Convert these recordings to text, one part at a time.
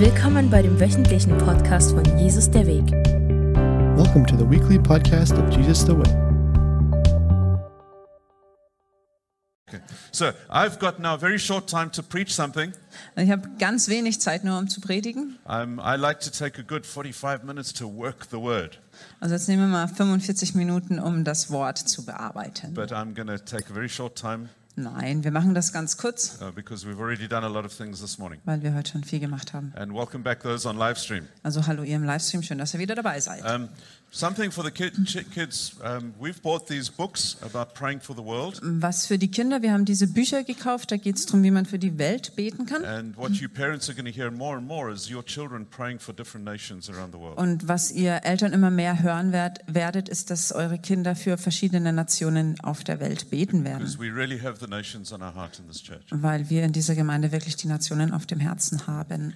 Willkommen bei dem wöchentlichen Podcast von Jesus der Weg. Welcome to the weekly podcast of Jesus the Way. Okay. So I've got now a very short time to preach something. Ich habe ganz wenig Zeit nur, um zu predigen. Um, I like to take a good 45 minutes to work the word, Also jetzt nehmen wir mal 45 Minuten, um das Wort zu bearbeiten. but I'm going to take a very short time Nein, wir machen das ganz kurz, uh, because we've already done a lot of things this morning. weil wir heute schon viel gemacht haben. And welcome back those on live stream. Also hallo ihr im Livestream, schön, dass ihr wieder dabei seid. Um, something for the kids. Um, we've bought these books about praying for the world, Was für die Kinder, wir haben diese Bücher gekauft, da geht es darum, wie man für die Welt beten kann. and what you parents are going to hear more and more is your children praying for different nations around the world. Und was ihr Eltern immer mehr hören werd, werdet, ist, dass eure Kinder für verschiedene Nationen auf der Welt beten werden. Because we really have the nations on our heart in this church. Weil wir in dieser Gemeinde wirklich die Nationen auf dem Herzen haben.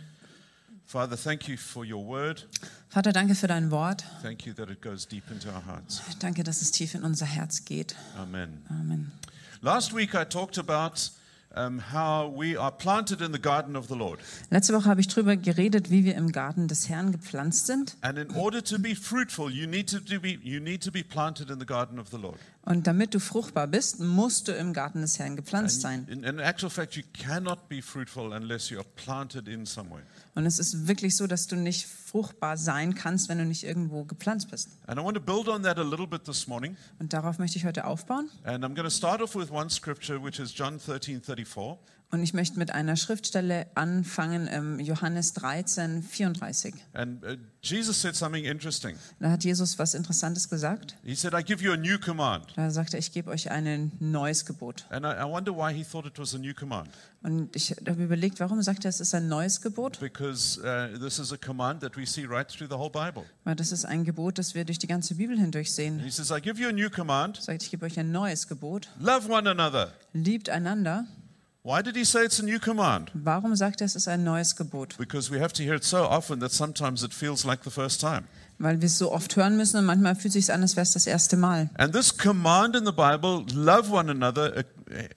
Father, thank you for your word. Vater, danke für dein Wort. Thank you that it goes deep into our hearts. Danke, dass es tief in unser Herz geht. Amen. Amen. Last week I talked about um, how we are planted in the garden of the Lord. Letzte Woche habe ich darüber geredet, wie wir im Garten des Herrn gepflanzt sind. And in order to be fruitful, you need to, be, you need to be planted in the garden of the Lord. Und damit du fruchtbar bist, musst du im Garten des Herrn gepflanzt sein. In, in actual fact, you cannot be fruitful unless you are planted in some way. Und es ist wirklich so, dass du nicht fruchtbar sein kannst, wenn du nicht irgendwo gepflanzt bist. And I want to build on that a little bit this morning. Und darauf möchte ich heute aufbauen. And I'm going to start off with one scripture, which is John 13 34. Und ich möchte mit einer Schriftstelle anfangen, ähm, Johannes 13, 34. And uh, Jesus said something interesting. Da hat Jesus was Interessantes gesagt. He said, I give you a new command. Da sagte er, ich gebe euch ein neues Gebot. And I, I wonder why he thought it was a new command. Und ich habe überlegt, warum sagt er, es ist ein neues Gebot? Because uh, this is a command that we see right through the whole Bible. Weil das ist ein Gebot, das wir durch die ganze Bibel hindurch sehen. He says, I give you a new command Er sagt, ich gebe euch ein neues Gebot. love one another. Liebt einander. Why did he say it's a new command? Warum sagt er, es ist ein neues Gebot? Because we have to hear it so often that sometimes it feels like the first time. Weil wir es so oft hören müssen und manchmal fühlt es sich an, als wäre es das erste Mal. And this command in the Bible, love one another,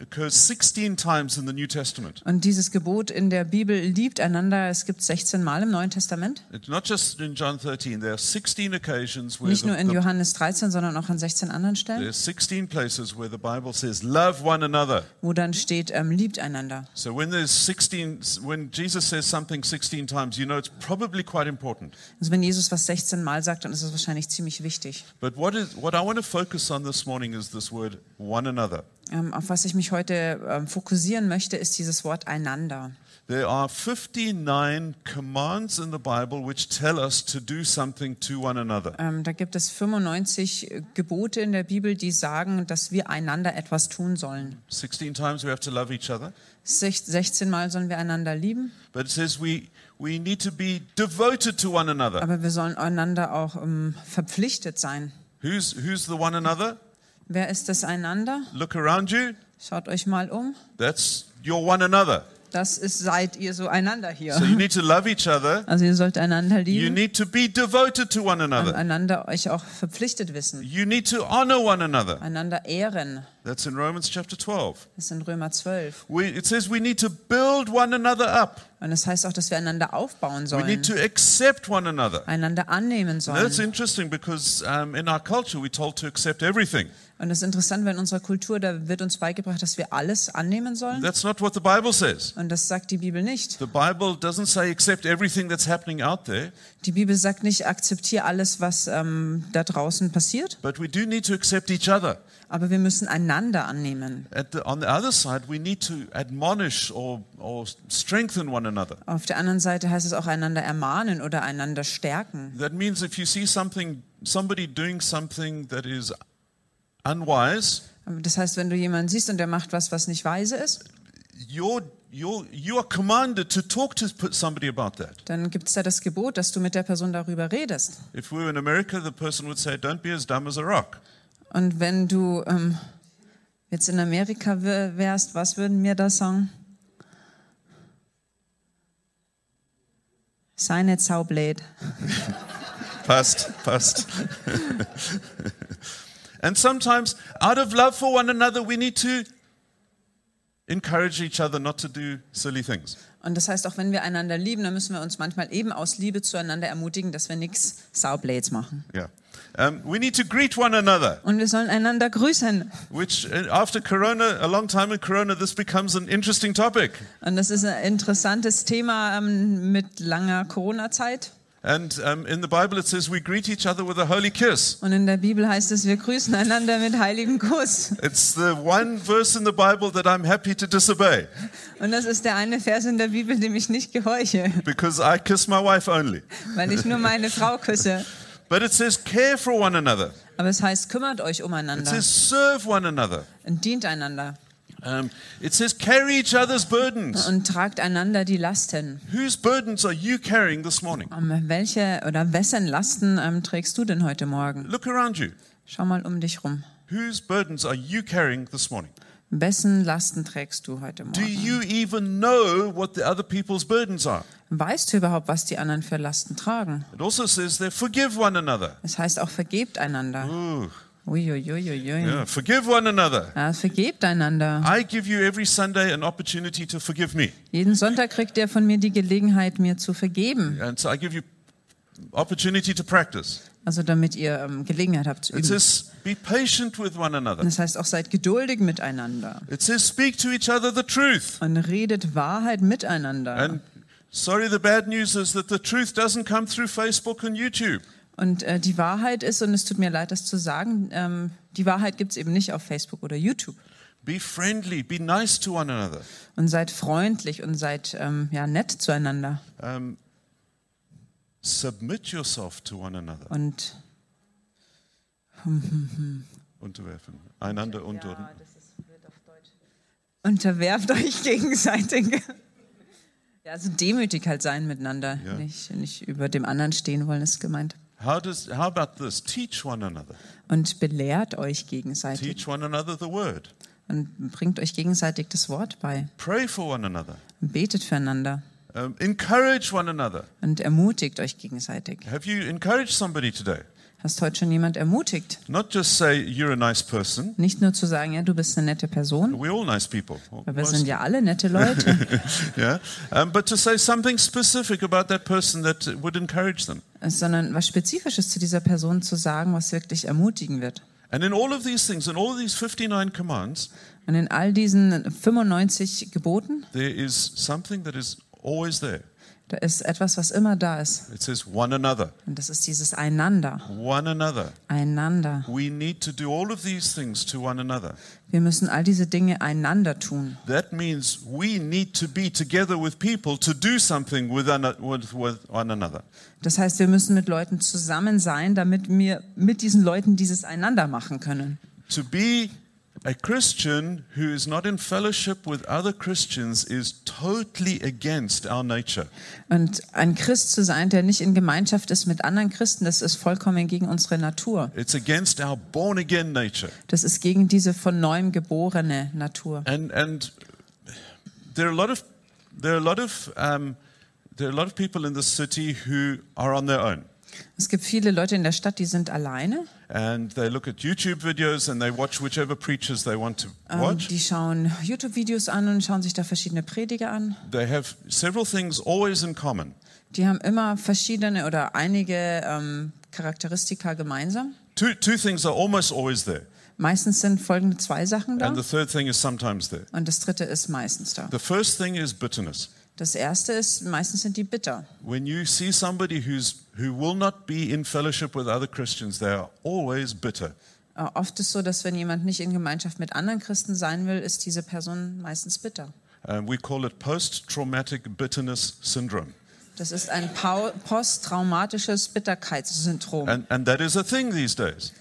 occurs 16 times in the New Testament. Und dieses Gebot in der Bibel liebt einander. Es gibt 16 Mal im Neuen Testament. It's not just in John 13, there are 16 occasions where Nicht nur in Johannes 13, sondern auch an 16 anderen Stellen, there's 16 places where the Bible says love one another. wo dann steht, ähm, liebt einander. So when there's 16 when Jesus says something 16 times, you know it's probably quite important. Also wenn Jesus was 16 Mal sagt, dann ist es wahrscheinlich ziemlich wichtig. But what is what I want to focus on this morning is this word one another. Ähm, auf was ich mich heute ähm, fokussieren möchte, ist dieses Wort einander. There are 59 commands in the Bible which tell us to do something to one another. Ähm, da gibt es 95 Gebote in der Bibel, die sagen, dass wir einander etwas tun sollen. 16 times we have to love each other, Sech- 16 Mal sollen wir einander lieben, but it says we we need to be devoted to one another. aber wir sollen einander auch ähm, verpflichtet sein. Who's who's the one another? Wer ist das einander? Look around you. Schaut euch mal um. That's your one another. Das ist, seid ihr so einander hier. So you need to love each other. Also ihr sollt einander You lieben need to be devoted to one und another. einander euch auch verpflichtet wissen. You need to honor one another. Einander ehren. That's in Romans chapter 12. Das ist in Römer 12. We, it says we need to build one another up. Und das heißt auch, dass wir einander aufbauen We sollen, need to accept one another. einander annehmen Now, that's sollen. interesting because um, in our culture we're told to accept everything. Und das ist interessant, weil in unserer Kultur, da wird uns beigebracht, dass wir alles annehmen sollen. That's not what the Bible says. Und das sagt die Bibel nicht. The Bible doesn't say accept everything that's happening out there, Die Bibel sagt nicht, akzeptiere alles, was ähm, da draußen passiert, but we do need to accept each other. aber wir müssen einander annehmen. One another. Auf der anderen Seite heißt es auch einander ermahnen oder einander stärken. That means if you see something, somebody doing something that is unwise, Das heißt, wenn du jemanden siehst und der macht was, was nicht weise ist, you're, you're, you are commanded to talk to somebody about that. dann gibt es da das Gebot, dass du mit der Person darüber redest. If we were in America, the person would say, Don't be as dumb as a rock. Und wenn du ähm, jetzt in Amerika wär- wärst, was würden wir da sagen? Sei nicht. Past, past. and sometimes, out of love for one another, we need to encourage each other not to do silly things. Und das heißt, auch wenn wir einander lieben, dann müssen wir uns manchmal eben aus Liebe zueinander ermutigen, dass wir nichts Saublades machen. Yeah. Um, we need to greet one another, Und wir sollen einander grüßen. which uh, after Corona, a long time in Corona, this becomes an interesting topic. Und das ist ein interessantes Thema ähm, mit langer Corona-Zeit. And um, in the Bible, it says we greet each other with a holy kiss. Und in der Bibel heißt es, wir grüßen einander mit heiligem Kuss. It's the one verse in the Bible that I'm happy to disobey Und das ist der eine Vers in der Bibel, dem ich nicht gehorche, because I kiss my wife only. weil ich nur meine Frau küsse. But it says care for one another. Aber es heißt, kümmert euch It umeinander says serve one another. und dient einander Um, it says carry each other's burdens. und tragt einander die Lasten. Whose burdens are you carrying this morning? Ähm, Welche oder wessen Lasten ähm, trägst du denn heute Morgen? Look around you. Schau mal um dich rum. Whose burdens are you carrying this morning? Wessen Lasten trägst du heute Do Morgen? you even know what the other people's burdens are? Weißt du überhaupt, was die anderen für Lasten tragen? It also says forgive one another. Es heißt auch, vergebt einander. Ooh, Uiuiuiui. yeah, forgive one another. Ja, vergebt einander. I give you every Sunday an opportunity to forgive me. Jeden Sonntag kriegt ihr von mir die Gelegenheit, mir zu vergeben. And so I give you opportunity to practice. Also damit ihr ähm, Gelegenheit habt zu It üben. says be patient with one another. Das heißt auch, seid geduldig miteinander It says speak to each other the truth. und redet Wahrheit miteinander. And sorry, the bad news is that the truth doesn't come through Facebook and YouTube. Und äh, die Wahrheit ist, und es tut mir leid, das zu sagen, ähm, die Wahrheit gibt es eben nicht auf Facebook oder YouTube. Be friendly, be nice to one another. Und seid freundlich und seid ähm, ja, nett zueinander. Um, submit yourself to one another. Und Unterwerfen. Einander unter. unterwerft euch gegenseitig. Ja, also demütig halt sein miteinander. Ja. Nicht, nicht über dem anderen stehen wollen, ist gemeint. How does? How about this? Teach one another. Und belehrt euch gegenseitig. Teach one another the word. Und bringt euch gegenseitig das Wort bei. Pray for one another. Betet füreinander. Um, encourage one another. Und ermutigt euch gegenseitig. Have you encouraged somebody today? Hast heute schon jemand ermutigt? Not just say you're a nice person. Nicht nur zu sagen, ja, du bist eine nette Person. We're all nice people. Weil wir sind ja alle nette Leute. yeah. Um, but to say something specific about that person that would encourage them. sondern was Spezifisches zu dieser Person zu sagen, was wirklich ermutigen wird. And in all of these things, in all of these 59 commands, Und in all diesen 95 Geboten, there is something that is always there. Da ist etwas, was immer da ist. It says one another. Und das ist dieses Einander. One another. Einander. We need to do all of these things to one another. Wir müssen all diese Dinge einander tun. That means we need to be together with people to do something with, one- another. Das heißt, wir müssen mit Leuten zusammen sein, damit wir mit diesen Leuten dieses Einander machen können. To be a Christian who is not in fellowship with other Christians is totally against our nature. Und ein Christ zu sein, der nicht in Gemeinschaft ist mit anderen Christen, das ist vollkommen gegen unsere Natur. It's against our born again nature. Das ist gegen diese von neuem geborene Natur. And and there are a lot of there are a lot of um, there are a lot of people in this city who are on their own. Es gibt viele Leute in der Stadt, die sind alleine. And they look at YouTube videos and they watch whichever preachers they want to Ähm, watch. die schauen YouTube-Videos an und schauen sich da verschiedene Prediger an. They have several things always in common. Die haben immer verschiedene oder einige ähm, Charakteristika gemeinsam. Two, two things are almost always there. Meistens sind folgende zwei Sachen da And the third thing is sometimes there. und das dritte ist meistens da. The first thing is bitterness. Das erste ist, meistens sind die bitter. When you see somebody who's, who will not be in fellowship with other Christians, they are always bitter. Äh, Oft ist so, dass wenn jemand nicht in Gemeinschaft mit anderen Christen sein will, ist diese Person meistens bitter. And we call it post traumatic bitterness syndrome. Das ist ein posttraumatisches Bitterkeitssyndrom. And, and that is a thing these days.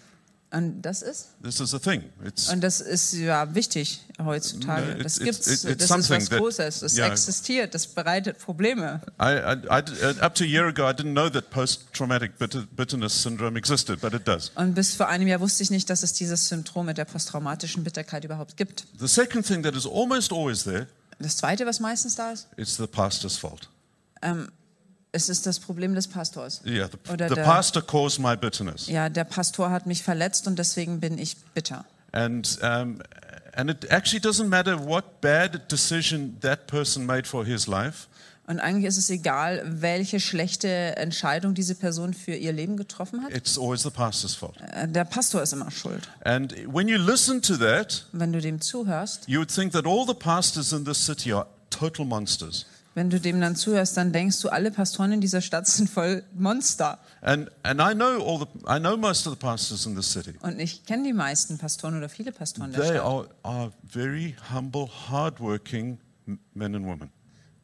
Und das ist? This is a thing. It's, Und das ist ja wichtig heutzutage. No, Das it's- gibt's. it's- it's Das ist was that- Großes. Das yeah. existiert. Das bereitet Probleme. I, I, I, up to a year ago, I didn't know that post traumatic bitter, bitterness syndrome existed, but it does. Und bis vor einem Jahr wusste ich nicht, dass es dieses Syndrom mit der posttraumatischen Bitterkeit überhaupt gibt. The second thing that is almost always there, Das Zweite, was meistens da ist, it's the pastor's fault. Es ist das Problem des Pastors. Yeah, the, Oder the der- pastor caused my bitterness. Ja, der Pastor hat mich verletzt und deswegen bin ich bitter. And, um, And it actually doesn't matter what bad decision that person made for his life. Und eigentlich ist es egal, welche schlechte Entscheidung diese Person für ihr Leben getroffen hat. It's always the pastor's fault. Äh, Der Pastor ist immer schuld. And when you listen to that, Wenn du dem zuhörst, you would think that all the pastors in this city are total monsters. Wenn du dem dann zuhörst, dann denkst du, alle Pastoren in dieser Stadt sind voll Monster. And and I know all the I know most of the pastors in this city. Und ich kenne die meisten Pastoren oder viele Pastoren der They Stadt. are, are very humble, hardworking men and women.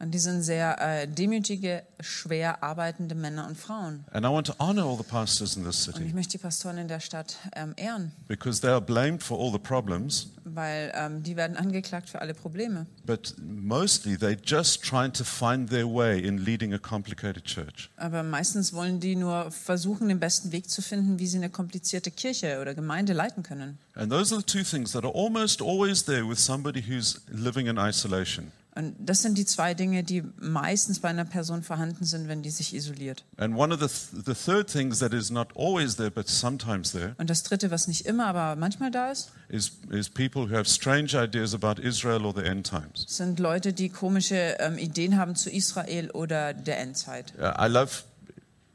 Und die sind sehr äh, demütige, schwer arbeitende Männer und Frauen. And I want to honor all the pastors in this Und ich city möchte die Pastoren in der Stadt ähm, ehren, because they are blamed for all the problems, weil ähm, die werden angeklagt für alle Probleme. but mostly they're just trying to find their way in leading a complicated church. Aber meistens wollen die nur versuchen, den besten Weg zu finden, wie sie eine komplizierte Kirche oder Gemeinde leiten können. And those are the two things that are almost always there with somebody who's living in isolation. Und das sind die zwei Dinge, die meistens bei einer Person vorhanden sind, wenn die sich isoliert. And one of the, th- the third things that is not always there, but sometimes there, Und das Dritte, was nicht immer, aber manchmal da ist, is, is people who have strange ideas about Israel or the end times. sind Leute, die komische ähm, Ideen haben zu Israel oder der Endzeit. Uh, I love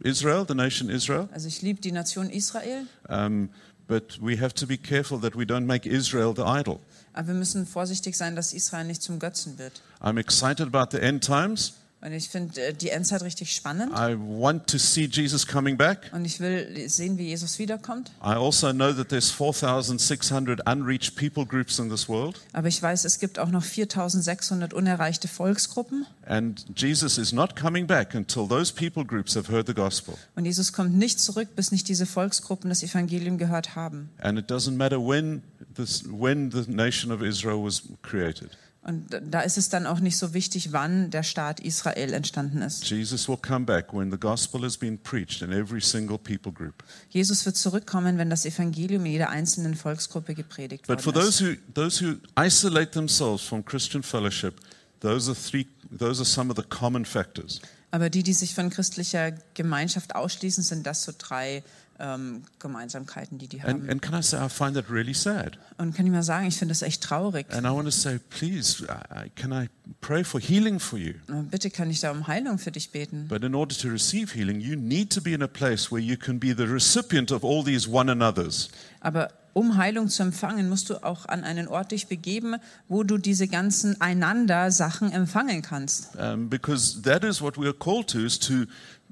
Israel, the nation Israel, Also ich liebe die Nation Israel, um, but we have to be careful that we don't make Israel the idol. aber wir müssen vorsichtig sein, dass Israel nicht zum Götzen wird. I'm excited about the end times. Und ich finde äh, die Endzeit richtig spannend I want to see Jesus coming back. und ich will sehen, wie Jesus wiederkommt. I also know that there's 4,600 unreached people groups in this world, Aber ich weiß, es gibt auch noch 4600 unerreichte Volksgruppen and Jesus is not coming back until those people groups have heard the gospel. und Jesus kommt nicht zurück, bis nicht diese Volksgruppen das Evangelium gehört haben. And it doesn't matter when, this, when the nation of Israel was created. Und da ist es dann auch nicht so wichtig, wann der Staat Israel entstanden ist. Jesus will come back when the gospel has been preached in every single people group. Jesus wird zurückkommen, wenn das Evangelium in jeder einzelnen Volksgruppe gepredigt But for those who, those who isolate themselves from Christian fellowship, those are, three, those are some of the common factors. Aber die, die sich von christlicher Gemeinschaft ausschließen, sind das so drei ähm, Gemeinsamkeiten, die die And, haben. and can I say, I find that really sad. Und kann ich mal sagen, ich finde das echt traurig. And I want to say, please, I, I- can I pray for healing for you? Bitte kann ich da um Heilung für dich beten. But in order to receive healing, you need to be in a place where you can be the recipient of all these one another's. Aber um Heilung zu empfangen, musst du auch an einen Ort dich begeben, wo du diese ganzen Einander-Sachen empfangen kannst. Um, because that is what we are called to, is to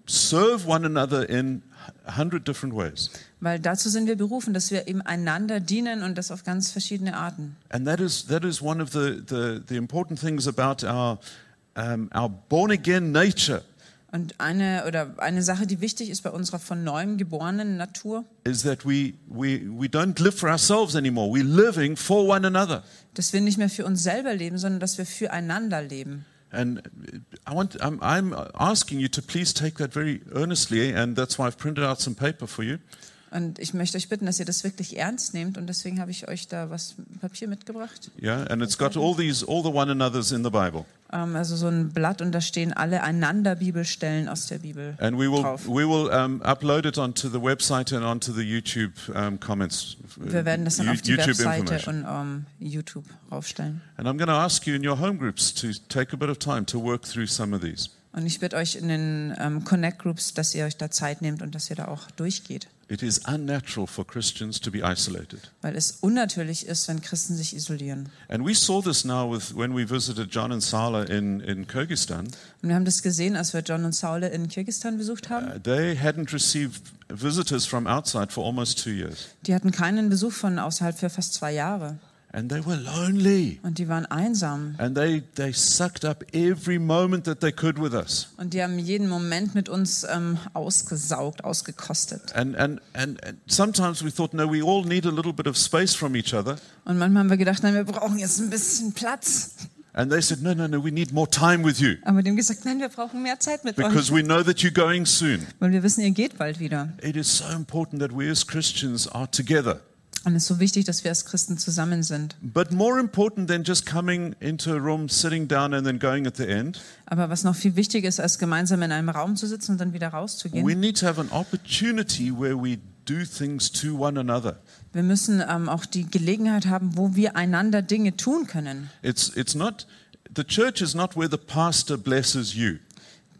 serve one another in hundred different ways. Weil dazu sind wir berufen, dass wir eben einander dienen und das auf ganz verschiedene Arten. And that is, that is one of the, the, the important things about our, um, our born again nature. Und eine oder eine Sache, die wichtig ist bei unserer von neuem geborenen Natur, Is that we, we, we don't live for ourselves anymore. We're living for one another. dass wir nicht mehr für uns selber leben, sondern dass wir füreinander leben. And I want, I'm, I'm asking you to please take that very earnestly, and that's why I've printed out some paper for you. Und ich möchte euch bitten, dass ihr das wirklich ernst nehmt und deswegen habe ich euch da was Papier mitgebracht. Yeah, and it's got all these, all the one another's in the Bible. Ähm, also so ein Blatt und da stehen alle einander Bibelstellen aus der Bibel And we will, drauf. we will um, upload it onto the website and onto the YouTube um, comments. Wir werden das dann auf die YouTube Webseite und ähm, YouTube raufstellen. And I'm going to ask you in your home groups to take a bit of time to work through some of these. Und ich bitte euch in den Connect Groups, dass ihr euch da Zeit nehmt und dass ihr da auch durchgeht. It is unnatural for Christians to be isolated. Weil es unnatürlich ist, wenn Christen sich isolieren. And we saw this now with when we visited John and Sala in, in Kyrgyzstan. Und wir haben das gesehen, als wir John und Saule in Kirgisistan besucht haben. Uh, they hadn't received visitors from outside for almost two years. Die hatten keinen Besuch von außerhalb für fast zwei Jahre. And they were lonely. Und die waren einsam. And they, they sucked up every moment that they could with us. Und die haben jeden Moment mit uns ähm, ausgesaugt, ausgekostet. And, and, and, and sometimes we thought, no, we all need a little bit of space from each other. Und manchmal haben wir gedacht, nein, wir brauchen jetzt ein bisschen Platz. And they said, no, no, no, we need more time with you Aber haben gesagt, nein, wir brauchen mehr Zeit mit because euch. we know that you're going soon. Weil wir wissen, ihr geht bald wieder. It is so important that we as Christians are together. Und es ist so wichtig, dass wir als Christen zusammen sind. But more important than just coming into a room, sitting down, and then going at the end, Aber was noch viel wichtiger ist, als gemeinsam in einem Raum zu sitzen und dann wieder we rauszugehen, need to have an opportunity where we do things to one another. Wir müssen ähm, auch die Gelegenheit haben, wo wir einander Dinge tun können. It's, it's not, the church is not where the pastor blesses you.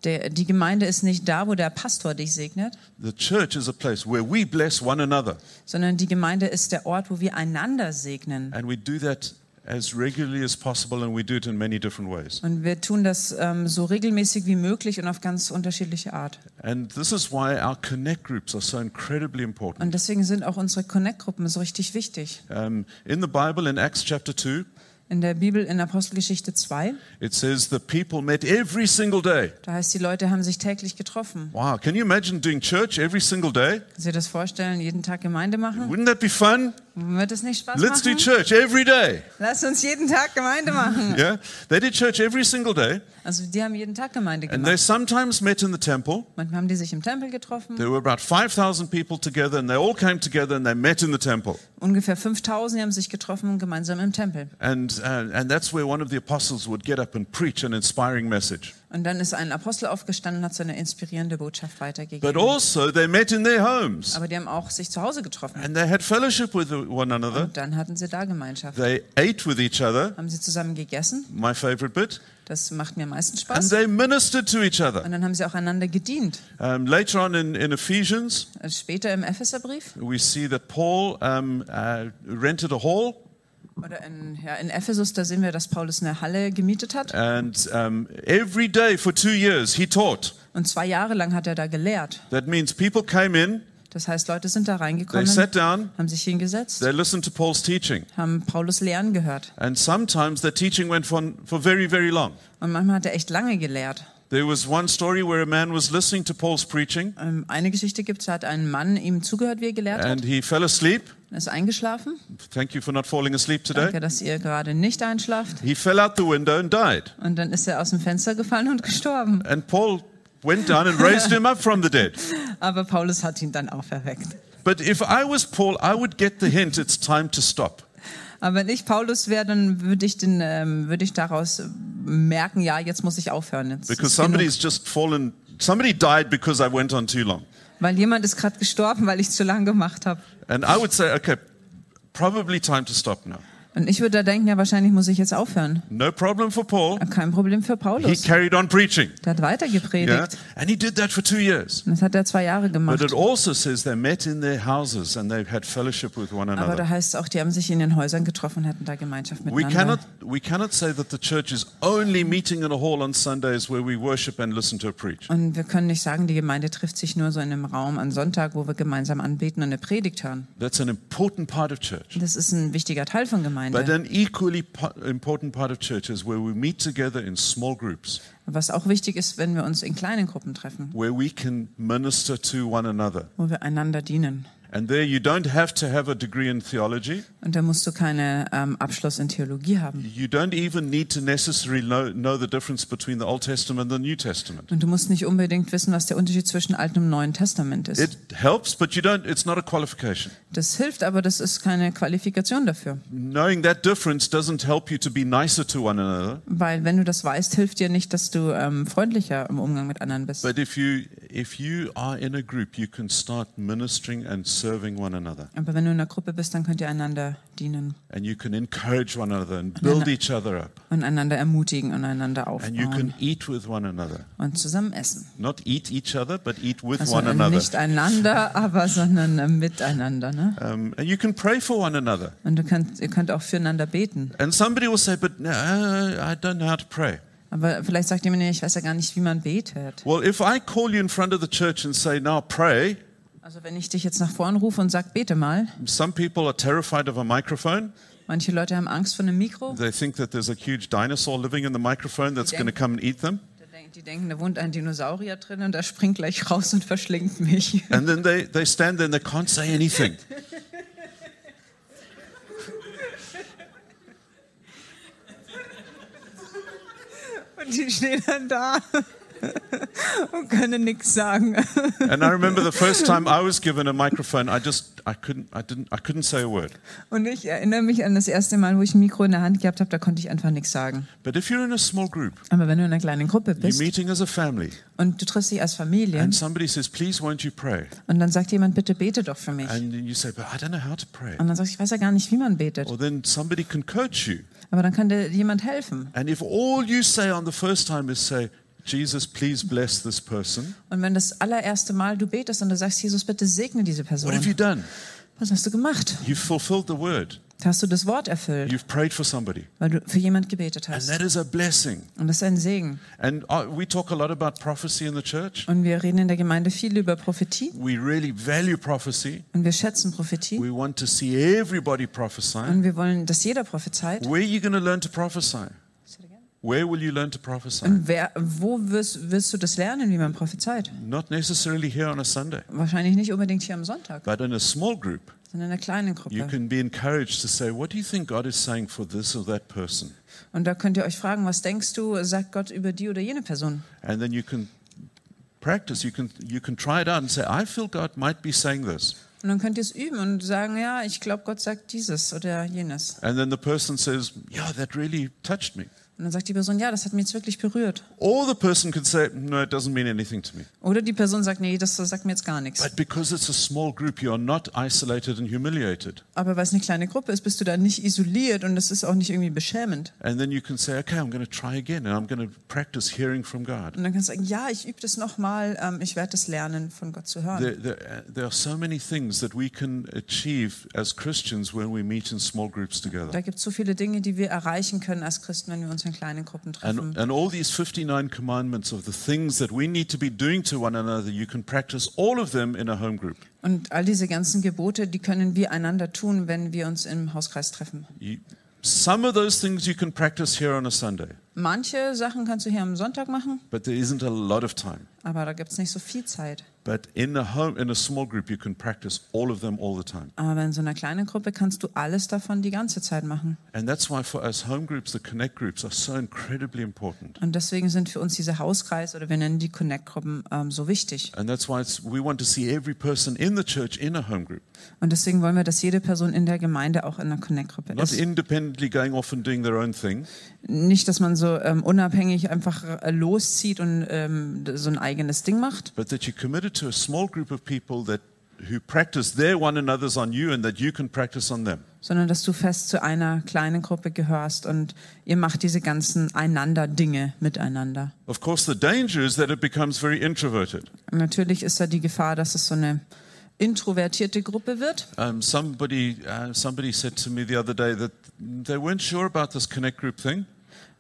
Der, die Gemeinde ist nicht da, wo der Pastor dich segnet, The church is a place where we bless one another. sondern die Gemeinde ist der Ort, wo wir einander segnen. And we do that as regularly as possible, and we do it in many different ways. Und wir tun das ähm, so regelmäßig wie möglich und auf ganz unterschiedliche Art. And this is why our connect groups are so incredibly important. Und deswegen sind auch unsere Connect-Gruppen so richtig wichtig. Um, in the Bible, in Acts chapter 2, In der Bibel in Apostelgeschichte 2, it says the people met every single day. da heißt, die Leute haben sich täglich getroffen. Wow, can you imagine doing church every single day? Du dir das vorstellen, jeden Tag Gemeinde machen? Wouldn't that be fun? Wird es nicht Spaß Let's do machen? church every day. Lass uns jeden Tag Gemeinde machen. Yeah? They did church every single day, Also die haben jeden Tag Gemeinde and they gemacht. sometimes met in the temple. Manchmal haben die sich im Tempel getroffen. There were about 5,000 people together, and they all came together and they met in the temple. Ungefähr 5000 die haben sich getroffen gemeinsam im Tempel. And, uh, and that's where one of the apostles would get up and preach an inspiring message. Und dann ist ein Apostel aufgestanden und hat so eine inspirierende Botschaft But weitergegeben. also, they met in their homes, Aber die haben auch sich zu Hause getroffen. and they had fellowship with one another. Und dann hatten sie da Gemeinschaft. They ate with each other, Haben sie zusammen gegessen. my favorite bit, Das macht mir am meisten and Spaß. they ministered to each other. Und dann haben sie auch einander gedient. Um, later on in, in Ephesians, Also Später im Epheserbrief we see that Paul um, uh, rented a hall, oder in, ja, in Ephesus, da sehen wir, dass Paulus eine Halle gemietet hat. and um, every day for two years he taught. Und zwei Jahre lang hat er da gelehrt. That means people came in, Das heißt, Leute sind da they reingekommen, sat down, haben sich hingesetzt, they listened to Paul's teaching, haben Paulus Lehren gehört. and sometimes the teaching went for, for very, very long. Und manchmal hat er echt lange gelehrt. There was one story where a man was listening to Paul's preaching, Ähm, Eine Geschichte gibt es, da hat ein Mann ihm zugehört, wie er gelehrt hat, and he fell asleep. ist eingeschlafen. Thank you for not falling asleep today. Danke, dass ihr gerade nicht einschlaft. He fell out the window and died. Und dann ist er aus dem Fenster gefallen und gestorben. And Paul went down and raised him up from the dead. Aber Paulus hat ihn dann auferweckt. But if I was Paul, I would get the hint it's time to stop. Aber wenn ich Paulus wäre, dann würde ich, den, ähm, würde ich daraus merken, ja, jetzt muss ich aufhören. Jetzt Because somebody's just fallen, somebody died because I went on too long. Weil jemand ist gerade gestorben, weil ich zu lang gemacht habe. And I would say, okay, probably time to stop now. Und ich würde da denken, ja, wahrscheinlich muss ich jetzt aufhören. No problem for Paul. Kein Problem für He Paulus. carried on preaching. Der hat weiter Yeah? gepredigt. And he did that for two years. Und das hat er zwei Jahre But gemacht. it also says they met in their houses and they had fellowship with one Aber da another. heißt es auch, die haben sich in den Häusern getroffen und hatten da Gemeinschaft We miteinander. cannot, we cannot say that the church is only meeting in a hall on Sundays where we worship and listen to a preach. Und wir können nicht sagen, die Gemeinde trifft sich nur so in einem Raum an Sonntag, wo wir gemeinsam anbeten und eine Predigt hören. That's an important part of church. Das ist ein wichtiger Teil von But Gemeinde. an equally po- important part of church is where we meet together in small groups, Was auch wichtig ist, wenn wir uns in kleinen Gruppen treffen, where we can minister to one another. wo wir einander dienen. And there you don't have to have a degree in theology. Und da musst du keinen ähm, Abschluss in Theologie haben. You don't even need to necessarily know, know the difference between the Old Testament and the New Testament. Und du musst nicht unbedingt wissen, was der Unterschied zwischen Altem und Neuen Testament ist. It helps, but you don't, it's not a qualification. Das hilft, aber das ist keine Qualifikation dafür. Knowing that difference doesn't help you to be nicer to one another. Weil wenn du das weißt, hilft dir nicht, dass du ähm, freundlicher im Umgang mit anderen bist. But if you, if you are in a group, you can start ministering and serving one another. Aber wenn du in einer Gruppe bist, dann könnt ihr einander dienen And you can encourage one another and build each other up. und einander ermutigen und einander And you can eat with one another. und zusammen essen. Not eat each other, but eat with Also one another. nicht einander, aber sondern äh, miteinander. Ne? Um, and you can pray for one another. Und du könnt, ihr könnt auch füreinander beten. And somebody will say, but no, I don't know how to pray. Aber vielleicht sagt jemand, ich weiß ja gar nicht, wie man betet. Well, if I call you in front of the church and say, now pray, Also wenn ich dich jetzt nach vorn rufe und sag, bete mal. some people are terrified of a microphone. Manche Leute haben Angst vor einem Mikro. They think that there's a huge dinosaur living in the microphone that's going to come and eat them. Die denken, da wohnt ein Dinosaurier drin und der springt gleich raus und verschlingt mich. And then they, they stand there and they can't say anything. Und die stehen dann da. und können nichts sagen. And I remember the first time I was given a microphone, I just I couldn't I didn't I couldn't say a word. Und ich erinnere mich an das erste Mal, wo ich ein Mikro in der Hand gehabt habe, da konnte ich einfach nichts sagen. But if you're in a small group, Aber wenn du in einer kleinen Gruppe you're bist meeting as a family, und du triffst dich als Familie and somebody says, "Please, won't you pray?" und dann sagt jemand, bitte bete doch für mich. And you say, "But I don't know how to pray." Und dann sagst du, ich weiß ja gar nicht, wie man betet. Or then somebody can coach you. Aber dann kann dir jemand helfen. And if all you say on the first time is say, "Jesus, please bless this person," Und wenn das allererste Mal du betest und du sagst, Jesus, bitte segne diese what have you Person, done? was hast du gemacht? You've fulfilled the word. Hast du das Wort erfüllt, You've prayed for somebody. weil du für jemand gebetet And hast. that is a blessing. Und das ist ein Segen. And uh, we talk a lot about prophecy in the church. Und wir reden in der Gemeinde viel über Prophetie We really value prophecy. und wir schätzen Prophetie We want to see everybody prophesy. und wir wollen, dass jeder prophezeit. Where are you going to learn to prophesy? Where will you learn to prophesy? Und wer, wo wirst, wirst du das lernen, wie man prophezeit? Not necessarily here on a Sunday, Wahrscheinlich nicht unbedingt hier am Sonntag, but in a small group. In einer kleinen You Gruppe. can be encouraged to say, What do you think God is saying for this or that person? Und da könnt ihr euch fragen, was denkst du, sagt Gott über die oder jene Person? And then you can practice. You can, you can try it out and say, I feel God might be saying this. Und dann könnt ihr es üben und sagen, ja, ich glaube, Gott sagt dieses oder jenes. And then the person says, Yeah, that really touched me. Und dann sagt die Person, ja, das hat mich jetzt wirklich berührt. Or the person could say, No, it doesn't mean anything to me. Oder die Person sagt, nee, das sagt mir jetzt gar nichts. But because it's a small group, you are not isolated and humiliated. Aber weil es eine kleine Gruppe ist, bist du da nicht isoliert und es ist auch nicht irgendwie beschämend. And then you can say, Okay, I'm going to try again and I'm going to practice hearing from God. Und dann kannst du sagen, ja, ich übe das nochmal, ähm, ich werde das lernen, von Gott zu hören. There, there, there are so many things that we can achieve as Christians when we meet in small groups together. Da gibt es so viele Dinge, die wir erreichen können als Christen, wenn wir uns in kleinen Gruppen treffen. And, and all these 59 commandments of the things that we need to be doing to one another, you can practice all of them in a home group. Und all diese ganzen Gebote, die können wir einander tun, wenn wir uns im Hauskreis treffen. You, some of those things you can practice here on a Sunday, Manche Sachen kannst du hier am Sonntag machen, but there isn't a lot of time. aber da gibt es nicht so viel Zeit. But in a home, in a small group, you can practice all of them all the time. Aber in so einer kleinen Gruppe kannst du alles davon die ganze Zeit machen. And that's why for us, home groups, the connect groups, are so incredibly important. Und deswegen sind für uns diese Hauskreis oder wir nennen die Connect-Gruppen ähm, so wichtig. And that's why we want to see every person in the church in a home group, Und deswegen wollen wir, dass jede Person in der Gemeinde auch in einer Connect-Gruppe not ist. independently going off and doing their own thing, Nicht, dass man so ähm, unabhängig einfach äh, loszieht und ähm, so ein eigenes Ding macht, but that you're committed to a small group of people that who practice their one another's on you and that you can practice on them. sondern dass du fest zu einer kleinen Gruppe gehörst und ihr macht diese ganzen Einander-Dinge miteinander. Of course, the danger is that it becomes very introverted. Und natürlich ist da die Gefahr, dass es so eine introvertierte Gruppe wird. Um, somebody, uh, somebody said to me the other day that they weren't sure about this connect group thing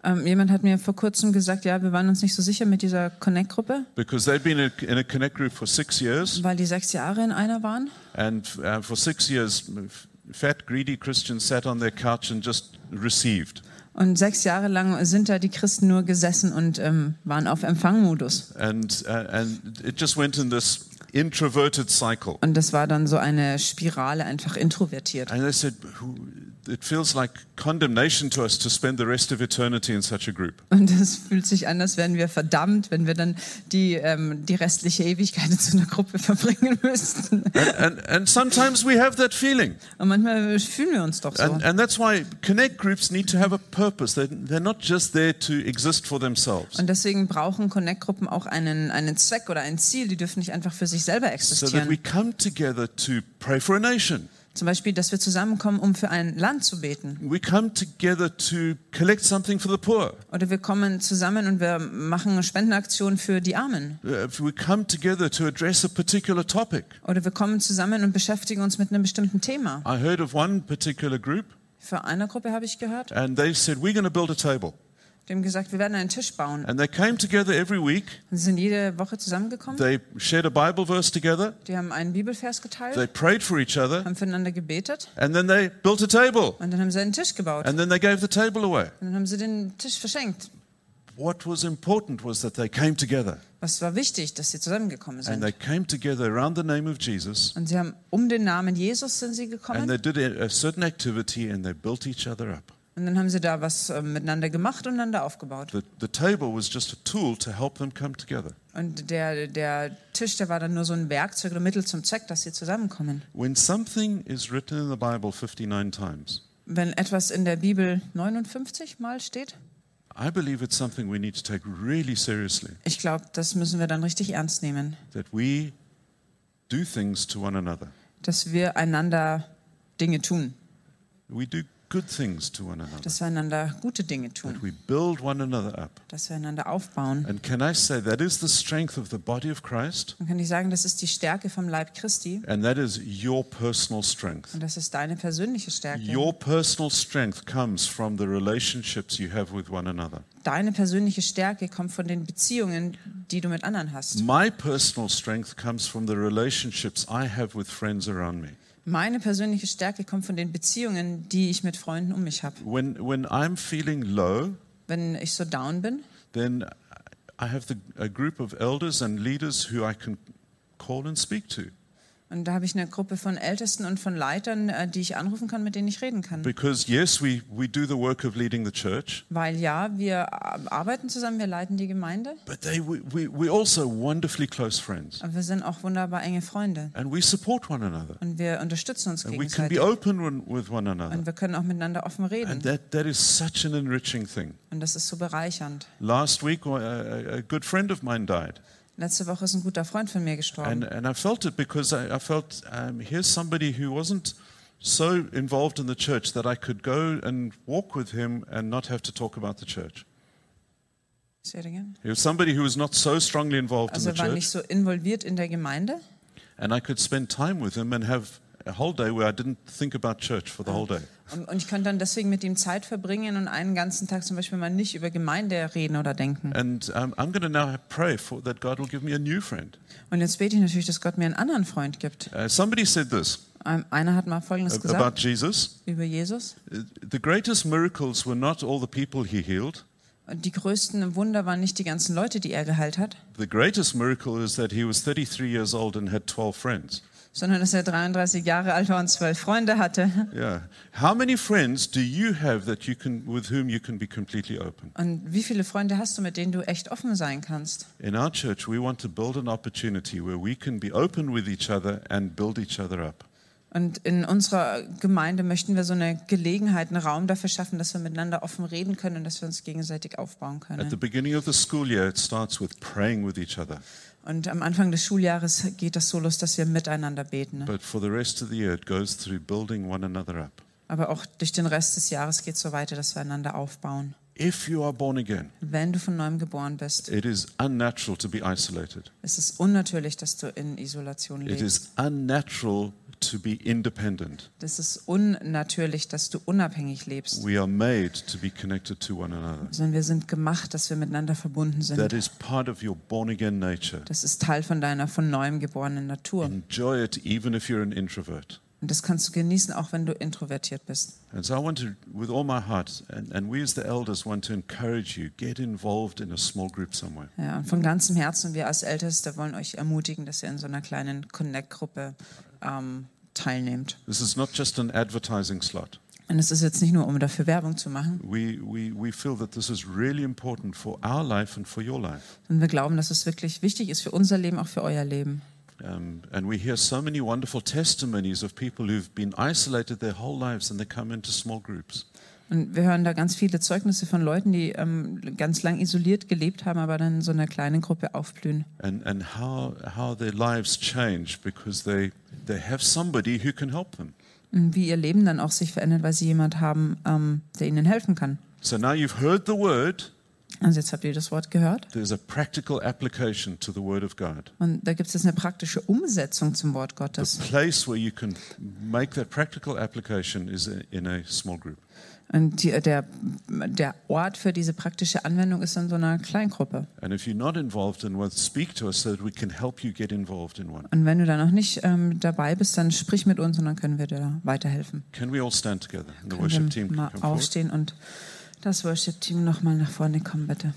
Ähm, jemand hat mir vor kurzem gesagt, ja, wir waren uns nicht so sicher mit dieser Connect-Gruppe, because they'd been in a, connect group for six years, weil die sechs Jahre in einer waren. and uh, for six years, fat, greedy Christians sat on their couch and just received. Und sechs Jahre lang sind da die Christen nur gesessen und ähm, waren auf Empfangmodus. And, uh, and it just went in this introverted cycle. Und das war dann so eine Spirale, einfach introvertiert. And they said, "Who- it feels like condemnation to us to spend the rest of eternity in such a group. Und es fühlt sich an, als wären wir verdammt, wenn wir dann die, ähm, die restliche Ewigkeit in so einer Gruppe verbringen müssten. And, and, and sometimes we have that feeling. Und manchmal fühlen wir uns doch so. And, and that's why connect groups need to have a purpose. They're, they're not just there to exist for themselves. Und deswegen brauchen Connect-Gruppen auch einen, einen Zweck oder ein Ziel. Die dürfen nicht einfach für sich selber So that we existieren. come together to pray for a nation. Zum Beispiel, dass wir zusammenkommen, um für ein Land zu beten. We come together to collect something for the poor. Oder wir kommen zusammen und wir machen eine Spendenaktion für die Armen. Uh, we come together to address a particular topic. Oder wir kommen zusammen und beschäftigen uns mit einem bestimmten Thema. I heard of one particular group, Für eine Gruppe habe ich gehört, and they said, We're going to build a table. Die haben gesagt, wir werden einen Tisch bauen. And they came together every week. Sie sind jede Woche zusammengekommen. They shared a Bible verse together. Die haben einen Bibelvers They geteilt, prayed for each other. haben füreinander gebetet And then they built a table. und dann haben sie einen Tisch gebaut. And then they gave the table away. Und dann haben sie den Tisch verschenkt. What was important was that they came together. Was war wichtig, dass sie zusammengekommen And sind. they came together around the name of Jesus. Und sie haben um den Namen Jesus sind sie And gekommen they did a certain activity and they built each other up. Und dann haben sie da was äh, miteinander gemacht und einander aufgebaut. The, the table was just a tool to help them come together. Und der, der Tisch, der war dann nur so ein Werkzeug oder Mittel zum Zweck, dass sie zusammenkommen. When something is written in the Bible 59 times, Wenn etwas in der Bibel 59 Mal steht, I believe it's something we need to take really seriously. ich glaube, das müssen wir dann richtig ernst nehmen, That we do things to one another. dass wir einander Dinge tun, We do good things to one another. dass wir einander gute Dinge That tun, we build one another up. dass wir einander aufbauen. And can I say that is the strength of the body of Christ? Man kann nicht sagen, das ist die Stärke vom Leib Christi And that is your personal strength. und das ist deine persönliche Stärke. Your personal strength comes from the relationships you have with one another. Deine persönliche Stärke kommt von den Beziehungen, die du mit anderen hast. My personal strength comes from the relationships I have with friends around me. Meine persönliche Stärke kommt von den Beziehungen, die ich mit Freunden um mich habe. When, when I'm feeling low, Wenn ich so down bin, then I have the, a group of elders and leaders who I can call and speak to. Und da habe ich eine Gruppe von Ältesten und von Leitern, äh, die ich anrufen kann, mit denen ich reden kann. Because, yes, we, we do the work of leading the church, Weil ja, wir arbeiten zusammen, wir leiten die Gemeinde, but they, we, we, also wonderfully close friends. aber wir sind auch wunderbar enge Freunde And we support one another. und wir unterstützen uns And we can be gegenseitig. open with one another. Und wir können auch miteinander offen And reden. that, that is such an enriching thing. Und das ist so bereichernd. Last week, a- a good friend of mine died. Letzte Woche ist ein guter Freund von mir gestorben. And, and I felt it because I, I felt um, here's somebody who wasn't so involved in the church that I could go and walk with him and not have to talk about the church. Say it again. He was somebody who was not so strongly involved Also in the war church, nicht so involviert in der Gemeinde. and I could spend time with him and have a whole day where I didn't think about church for the whole day. Und, und ich konnte dann deswegen mit ihm Zeit verbringen und einen ganzen Tag zum Beispiel mal nicht über Gemeinde reden oder denken. And um, I'm going to now pray for that God will give me a new friend. Und jetzt bete ich natürlich, dass Gott mir einen anderen Freund gibt. Uh, somebody said this Ein- Einer hat mal Folgendes gesagt about Jesus: über Jesus. Uh, the greatest miracles were not all the people he healed. Die größten Wunder waren nicht die ganzen Leute, die er geheilt hat, The greatest miracle is that he was 33 years old and had 12 friends. Sondern dass er 33 Jahre alt war und zwölf Freunde hatte. Yeah. How many friends do you have that you can, with whom you can be completely open? Und wie viele Freunde hast du, mit denen du echt offen sein kannst? In our church, we want to build an opportunity where we can be open with each other and build each other up. Und in unserer Gemeinde möchten wir so eine Gelegenheit, einen Raum dafür schaffen, dass wir miteinander offen reden können und dass wir uns gegenseitig aufbauen At the können. beginning of the school year, it starts with praying with each other. Und am Anfang des Schuljahres geht das so los, dass wir miteinander beten. Ne? But for the rest of the year, it goes through building one another up. Aber auch durch den Rest des Jahres geht es so weiter, dass wir einander aufbauen. If you are born again, Wenn du von neuem geboren bist, it is unnatural to be isolated. ist es unnatürlich, dass du in Isolation It lebst. is unnatural to be independent. Es ist unnatürlich, dass du unabhängig lebst. We are made to be connected to one another. Sondern wir sind gemacht, dass wir miteinander verbunden That sind. is part of your born again nature. Das ist Teil von deiner von neuem geborenen Natur. Enjoy it even if you're an introvert. Und das kannst du genießen, auch wenn du introvertiert bist. And so I want to, with all my heart, and, and we as the elders want to encourage you, get involved in a small group somewhere. Ja, und von ganzem Herzen, wir als Älteste wollen euch ermutigen, dass ihr in so einer kleinen Connect-Gruppe ähm, teilnehmt. This is not just an advertising slot. Und es ist jetzt nicht nur, um dafür Werbung zu machen, We, we, we feel that this is really important for our life and for your life. sondern wir glauben, dass es wirklich wichtig ist für unser Leben, auch für euer Leben. Um, and we hear so many wonderful testimonies of people who've been isolated their whole lives and they come into small groups. Und wir hören da ganz viele Zeugnisse von Leuten, die ähm, ganz lang isoliert gelebt haben, aber dann in so einer kleinen Gruppe aufblühen. And, and how, how their lives change because they, they have somebody who can help them. Und wie ihr Leben dann auch sich verändert, weil sie jemand haben, ähm, der ihnen helfen kann. So now you've heard the word, Also jetzt habt ihr das Wort gehört. there's a practical application to the word of God. Und da gibt es jetzt eine praktische Umsetzung zum Wort The Gottes. place where you can make that practical application is in a small group. Und die, der, der Ort für diese praktische Anwendung ist in so einer Kleingruppe. And if you're not involved in one, speak to us so that we can help you get involved in one. Und wenn du da noch nicht ähm, dabei bist, dann sprich mit uns und dann können wir dir weiterhelfen. Can we all stand together? And the Können worship wir team can mal come forward. aufstehen und das Worship-Team nochmal nach vorne kommen, bitte.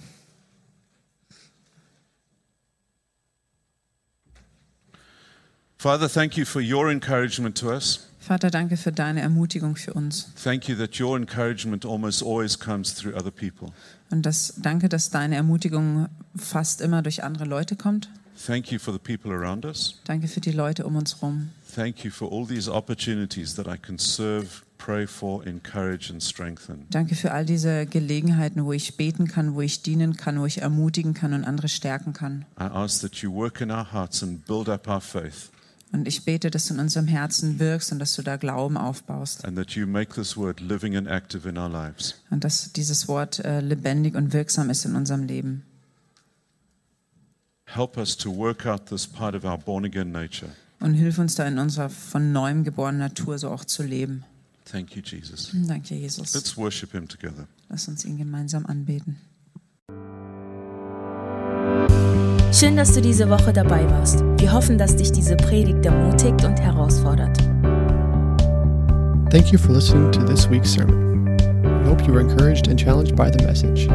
Father, thank you for your encouragement to us. Vater, danke für deine Ermutigung für uns. Thank you that your encouragement almost always comes through other people. Und das, danke, dass deine Ermutigung fast immer durch andere Leute kommt. Thank you for the people around us. Danke für die Leute um uns herum. Thank you for all these opportunities that I can serve, pray for, encourage, and strengthen. Danke für all diese Gelegenheiten, wo ich beten kann, wo ich dienen kann, wo ich ermutigen kann und andere stärken kann. I ask that you work in our hearts and build up our faith, Und ich bete, dass du in unserem Herzen wirkst und dass du da Glauben aufbaust. and that you make this word living and active in our lives. Und dass dieses Wort äh, lebendig und wirksam ist in unserem Leben. Help us to work out this part of our born again nature. Und hilf uns da in unserer von neuem geborenen Natur so auch zu leben. Thank you, Jesus. Danke, Jesus. Let's worship Him together. Lass uns ihn gemeinsam anbeten. Schön, dass du diese Woche dabei warst. Wir hoffen, dass dich diese Predigt ermutigt und herausfordert. Thank you for listening to this week's sermon. We hope you were encouraged and challenged by the message.